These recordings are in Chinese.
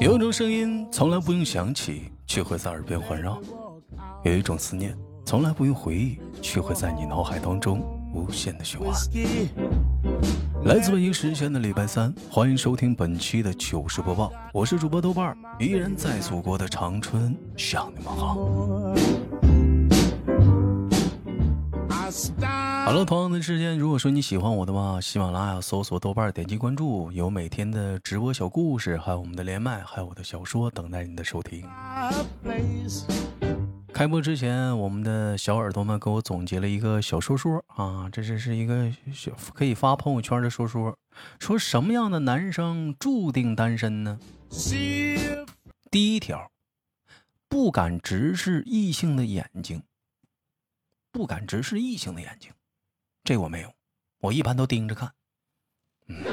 有一种声音从来不用想起，却会在耳边环绕；有一种思念从来不用回忆，却会在你脑海当中无限的循环。来自北京时间的礼拜三，欢迎收听本期的糗事播报，我是主播豆瓣儿，依然在祖国的长春向你们好。好了，朋友们时间，如果说你喜欢我的话，喜马拉雅搜索豆瓣，点击关注，有每天的直播小故事，还有我们的连麦，还有我的小说等待你的收听。开播之前，我们的小耳朵们给我总结了一个小说说啊，这是是一个小可以发朋友圈的说说，说什么样的男生注定单身呢？第一条，不敢直视异性的眼睛。不敢直视异性的眼睛，这我没有，我一般都盯着看，嗯，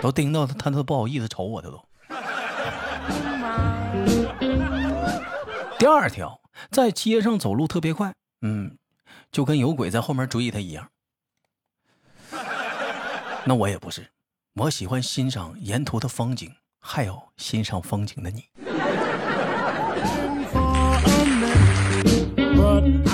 都盯到他，他都不好意思瞅我的都。第二条，在街上走路特别快，嗯，就跟有鬼在后面追他一样。那我也不是，我喜欢欣赏沿途的风景，还有欣赏风景的你。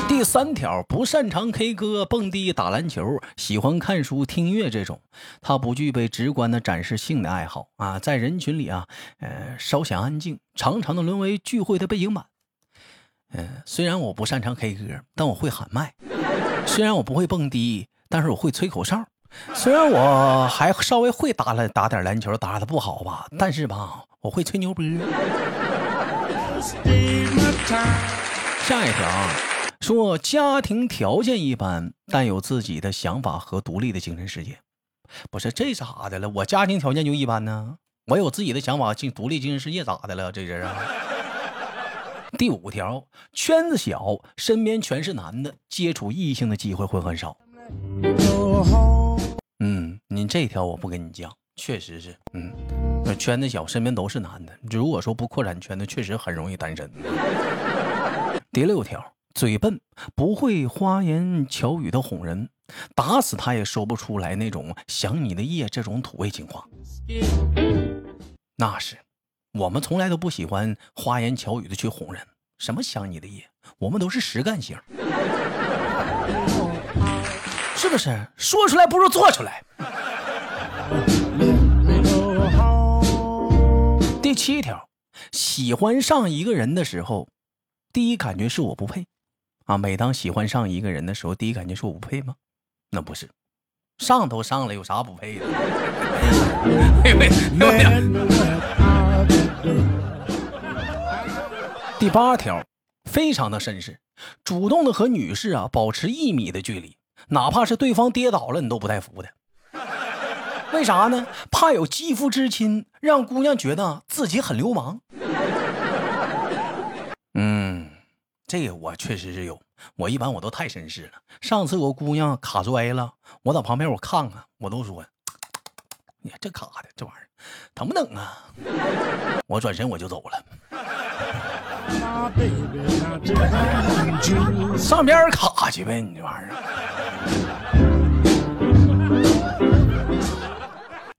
第三条，不擅长 K 歌、蹦迪、打篮球，喜欢看书、听音乐这种，他不具备直观的展示性的爱好啊，在人群里啊，呃，稍显安静，常常的沦为聚会的背景板。嗯，虽然我不擅长 K 歌，但我会喊麦；虽然我不会蹦迪，但是我会吹口哨；虽然我还稍微会打了打点篮球，打的不好吧，但是吧，我会吹牛波。下一条。说家庭条件一般，但有自己的想法和独立的精神世界，不是这咋的了？我家庭条件就一般呢，我有自己的想法，进独立精神世界咋的了？这人啊。第五条，圈子小，身边全是男的，接触异性的机会会很少。嗯，你这条我不跟你讲，确实是，嗯，圈子小，身边都是男的，如果说不扩展圈子，确实很容易单身。第六条。嘴笨，不会花言巧语的哄人，打死他也说不出来那种想你的夜这种土味情话。那是，我们从来都不喜欢花言巧语的去哄人。什么想你的夜，我们都是实干型，是不是？说出来不如做出来。第七条，喜欢上一个人的时候，第一感觉是我不配。啊！每当喜欢上一个人的时候，第一感觉是我不配吗？那不是，上都上了，有啥不配的？第八条，非常的绅士，主动的和女士啊保持一米的距离，哪怕是对方跌倒了，你都不带扶的。为啥呢？怕有肌肤之亲，让姑娘觉得自己很流氓。嗯。这个我确实是有，我一般我都太绅士了。上次我姑娘卡摔了，我在旁边我看看，我都说，你看这卡的这玩意儿疼不疼啊？我转身我就走了。上边卡去呗，你这玩意儿。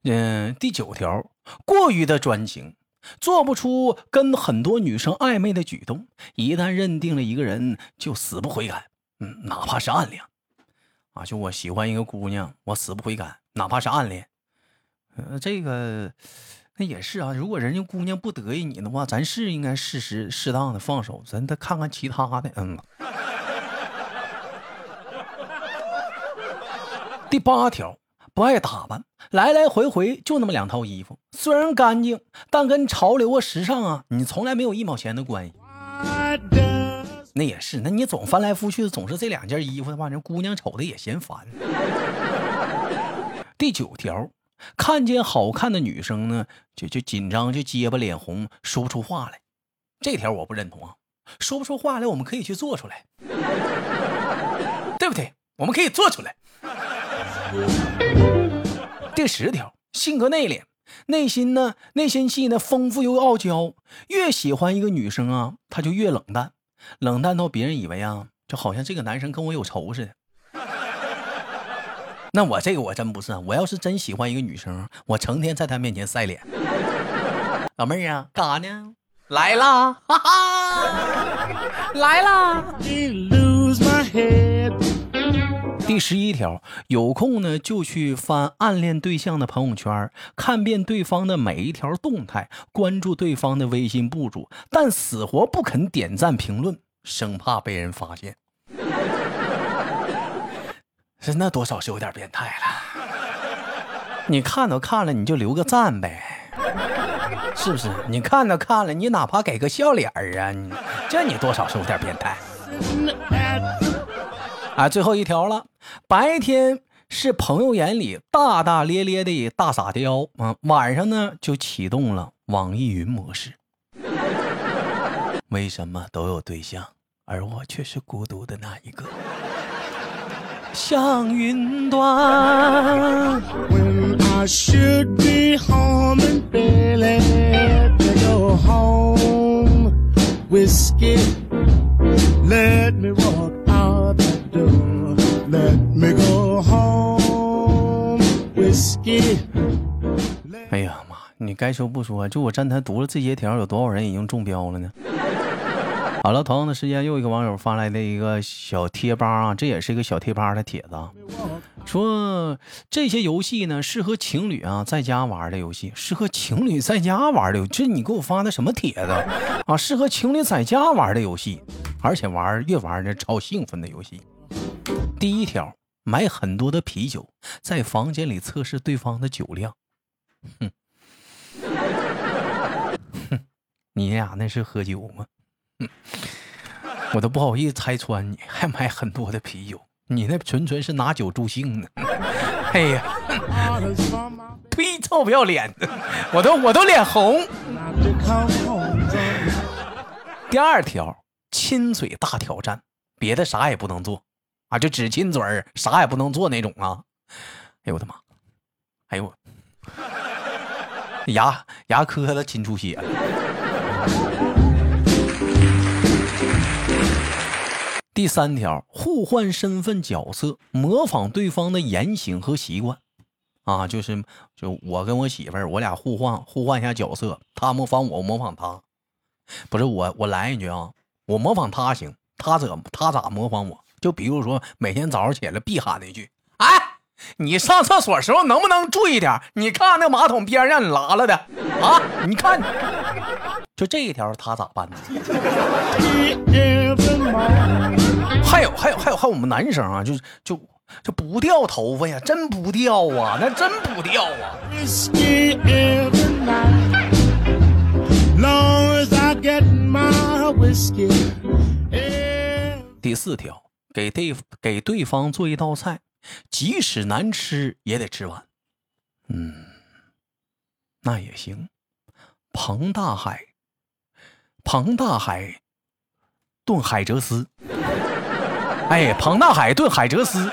嗯，第九条，过于的专情。做不出跟很多女生暧昧的举动，一旦认定了一个人，就死不悔改。嗯，哪怕是暗恋，啊，就我喜欢一个姑娘，我死不悔改，哪怕是暗恋。呃，这个那也是啊。如果人家姑娘不得意你的话，咱是应该适时适当的放手，咱再看看其他的。嗯。第八条。不爱打扮，来来回回就那么两套衣服，虽然干净，但跟潮流啊、时尚啊，你从来没有一毛钱的关系。那也是，那你总翻来覆去的，总是这两件衣服的话，人姑娘瞅的也嫌烦。第九条，看见好看的女生呢，就就紧张，就结巴脸红，说不出话来。这条我不认同啊，说不出话来，我们可以去做出来，对不对？我们可以做出来。第十条，性格内敛，内心呢，内心戏呢丰富又傲娇。越喜欢一个女生啊，她就越冷淡，冷淡到别人以为啊，就好像这个男生跟我有仇似的。那我这个我真不是，我要是真喜欢一个女生，我成天在她面前晒脸。老妹儿啊，干啥呢？来啦，哈哈，来啦。第十一条，有空呢就去翻暗恋对象的朋友圈，看遍对方的每一条动态，关注对方的微信步骤，但死活不肯点赞评论，生怕被人发现。是那多少是有点变态了。你看都看了，你就留个赞呗，是不是？你看都看了，你哪怕给个笑脸儿啊，你这你多少是有点变态。啊，最后一条了。白天是朋友眼里大大咧咧的大傻雕啊，晚上呢就启动了网易云模式。为什么都有对象，而我却是孤独的那一个？像云端。哎呀妈！你该说不说，就我站台读了这些条，有多少人已经中标了呢？好了，同样的时间，又一个网友发来的一个小贴吧啊，这也是一个小贴吧的帖子，说这些游戏呢适合情侣啊在家玩的游戏，适合情侣在家玩的。这你给我发的什么帖子啊？适合情侣在家玩的游戏，而且玩越玩呢超兴奋的游戏。第一条，买很多的啤酒，在房间里测试对方的酒量。哼，哼，你俩那是喝酒吗？我都不好意思拆穿你，还买很多的啤酒，你那纯纯是拿酒助兴呢。哎呀，呸，臭不要脸的，我都我都脸红。第二条，亲嘴大挑战，别的啥也不能做。啊，就只亲嘴儿，啥也不能做那种啊！哎呦我的妈！哎呦我牙牙磕了，亲出血了。第三条，互换身份角色，模仿对方的言行和习惯。啊，就是就我跟我媳妇儿，我俩互换互换一下角色，她模仿我，我模仿她。不是我，我来一句啊，我模仿她行，她怎她咋模仿我？就比如说，每天早上起来必喊那句：“哎，你上厕所时候能不能注意点？你看那马桶边让你拉了的啊？你看，就这一条他咋办呢？还有还有还有还有我们男生啊，就就就不掉头发呀，真不掉啊，那真不掉啊。第四条。给对给对方做一道菜，即使难吃也得吃完。嗯，那也行。庞大海，庞大海炖海蜇丝。哎，庞大海炖海蜇丝，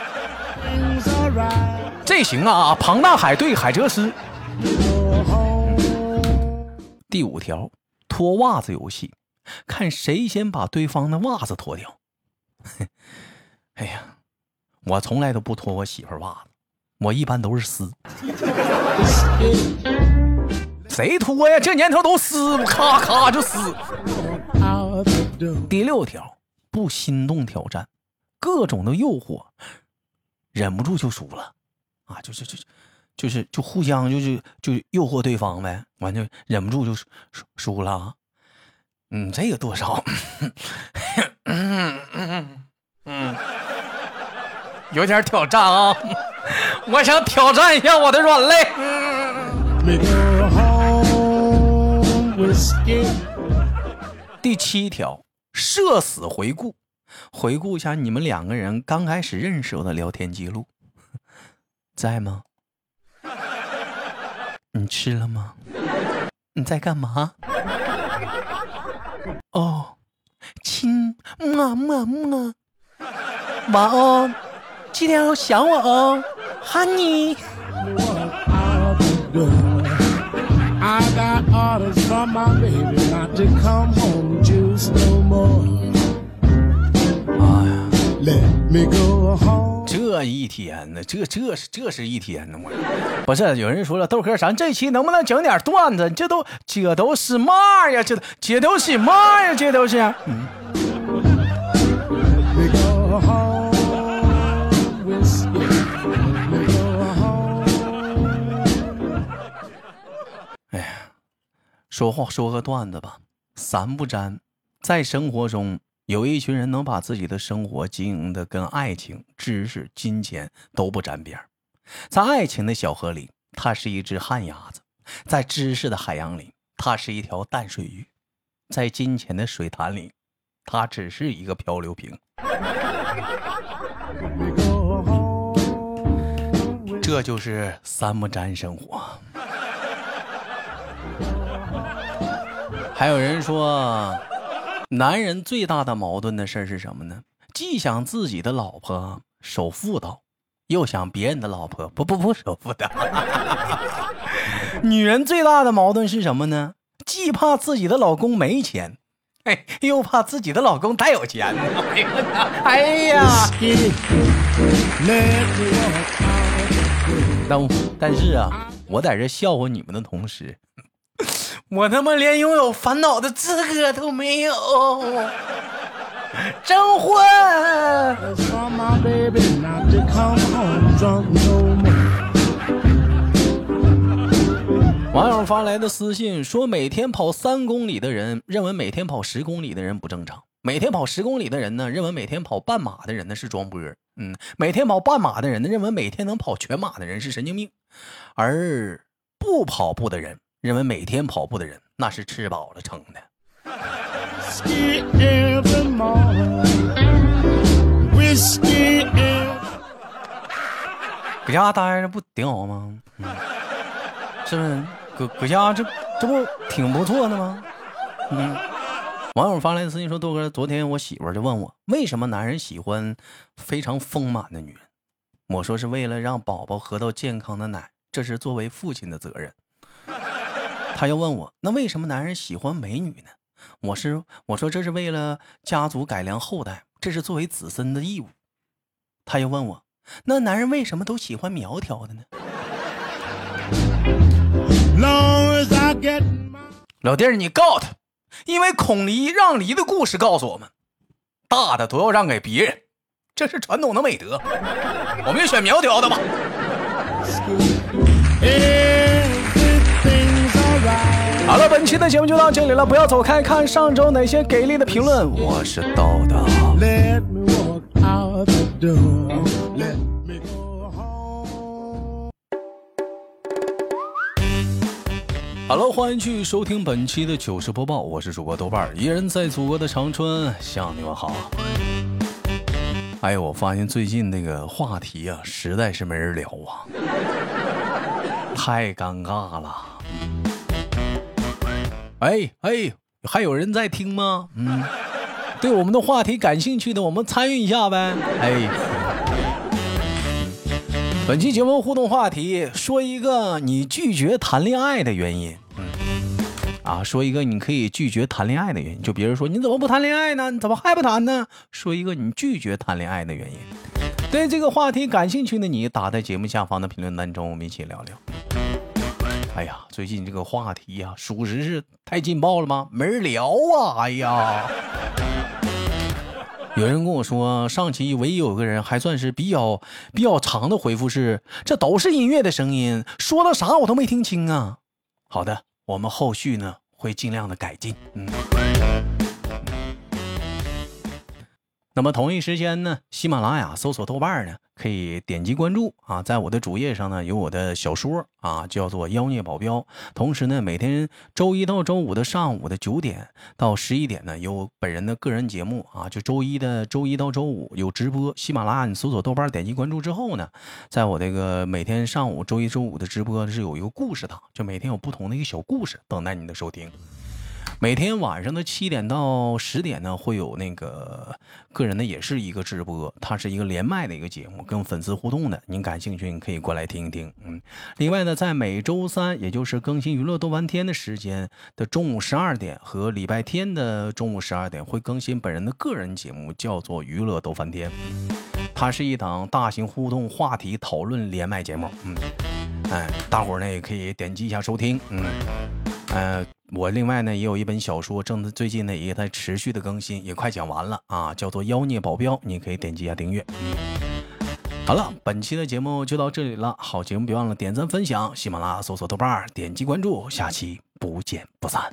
这行啊！庞大海炖海蜇丝。第五条，脱袜子游戏，看谁先把对方的袜子脱掉。哎呀，我从来都不脱我媳妇袜子，我一般都是撕。谁脱呀？这年头都撕，咔咔就撕。第六条，不心动挑战，各种的诱惑，忍不住就输了啊！就是就就是就互相就是就诱惑对方呗，完就忍不住就输输了。嗯，这个多少？嗯有点挑战啊！我想挑战一下我的软肋。第七条，社死回顾，回顾一下你们两个人刚开始认识的聊天记录，在吗？你吃了吗？你在干嘛？哦，亲，么么么，晚安。记得要想我哦，Honey。哎呀，这这一天呢，这这是这是一天呢，我不是有人说了，豆哥，咱这期能不能整点段子？这都这都是嘛呀？这这都是嘛呀？这都是。嗯。说话说个段子吧，三不沾，在生活中。有一群人能把自己的生活经营的跟爱情、知识、金钱都不沾边在爱情的小河里，它是一只旱鸭子；在知识的海洋里，它是一条淡水鱼；在金钱的水潭里，它只是一个漂流瓶。这就是三不沾生活。还有人说。男人最大的矛盾的事是什么呢？既想自己的老婆守妇道，又想别人的老婆不不不守妇道。女人最大的矛盾是什么呢？既怕自己的老公没钱，哎，又怕自己的老公太有钱。哎呀！但但是啊，我在这笑话你们的同时。我他妈连拥有烦恼的资格都没有，征婚。网友发来的私信说：每天跑三公里的人认为每天跑十公里的人不正常；每天跑十公里的人呢，认为每天跑半马的人呢是装波嗯，每天跑半马的人呢，认为每天能跑全马的人是神经病；而不跑步的人。认为每天跑步的人那是吃饱了撑的。搁家待着不挺好吗？是不是？搁搁家这这不挺不错的吗？嗯。网友发来的私信说：“豆哥，昨天我媳妇就问我，为什么男人喜欢非常丰满的女人？我说是为了让宝宝喝到健康的奶，这是作为父亲的责任。”他又问我：“那为什么男人喜欢美女呢？”我是我说：“这是为了家族改良后代，这是作为子孙的义务。”他又问我：“那男人为什么都喜欢苗条的呢？”老弟儿，你告他，因为孔离让梨的故事告诉我们，大的都要让给别人，这是传统的美德。我们就选苗条的吧。好了，本期的节目就到这里了，不要走开，看上周哪些给力的评论。我是豆豆。Hello，欢迎继续收听本期的糗事播报，我是主播豆瓣儿，依然在祖国的长春向你们好。哎呦，我发现最近那个话题啊，实在是没人聊啊，太尴尬了。哎哎，还有人在听吗？嗯，对我们的话题感兴趣的，我们参与一下呗。哎，本期节目互动话题，说一个你拒绝谈恋爱的原因。嗯，啊，说一个你可以拒绝谈恋爱的原因，就别人说你怎么不谈恋爱呢？你怎么还不谈呢？说一个你拒绝谈恋爱的原因。对这个话题感兴趣的你，打在节目下方的评论当中，我们一起聊聊。哎呀，最近这个话题呀，属实是太劲爆了吗？没人聊啊！哎呀，有人跟我说，上期唯一有个人还算是比较比较长的回复是：这都是音乐的声音，说的啥我都没听清啊。好的，我们后续呢会尽量的改进。嗯。那么同一时间呢，喜马拉雅搜索豆瓣呢，可以点击关注啊，在我的主页上呢有我的小说啊，叫做《妖孽保镖》。同时呢，每天周一到周五的上午的九点到十一点呢，有本人的个人节目啊，就周一的周一到周五有直播。喜马拉雅你搜索豆瓣，点击关注之后呢，在我这个每天上午周一周五的直播是有一个故事的，就每天有不同的一个小故事等待你的收听。每天晚上的七点到十点呢，会有那个个人的，也是一个直播，它是一个连麦的一个节目，跟粉丝互动的。您感兴趣，你可以过来听一听。嗯，另外呢，在每周三，也就是更新娱乐多翻天的时间的中午十二点和礼拜天的中午十二点，会更新本人的个人节目，叫做娱乐逗翻天。它是一档大型互动话题讨论连麦节目。嗯，哎，大伙儿呢也可以点击一下收听。嗯，呃，我另外呢也有一本小说，正在最近呢也在持续的更新，也快讲完了啊，叫做《妖孽保镖》，你可以点击一下订阅。好了，本期的节目就到这里了。好节目别忘了点赞分享，喜马拉雅搜索豆瓣，点击关注，下期不见不散。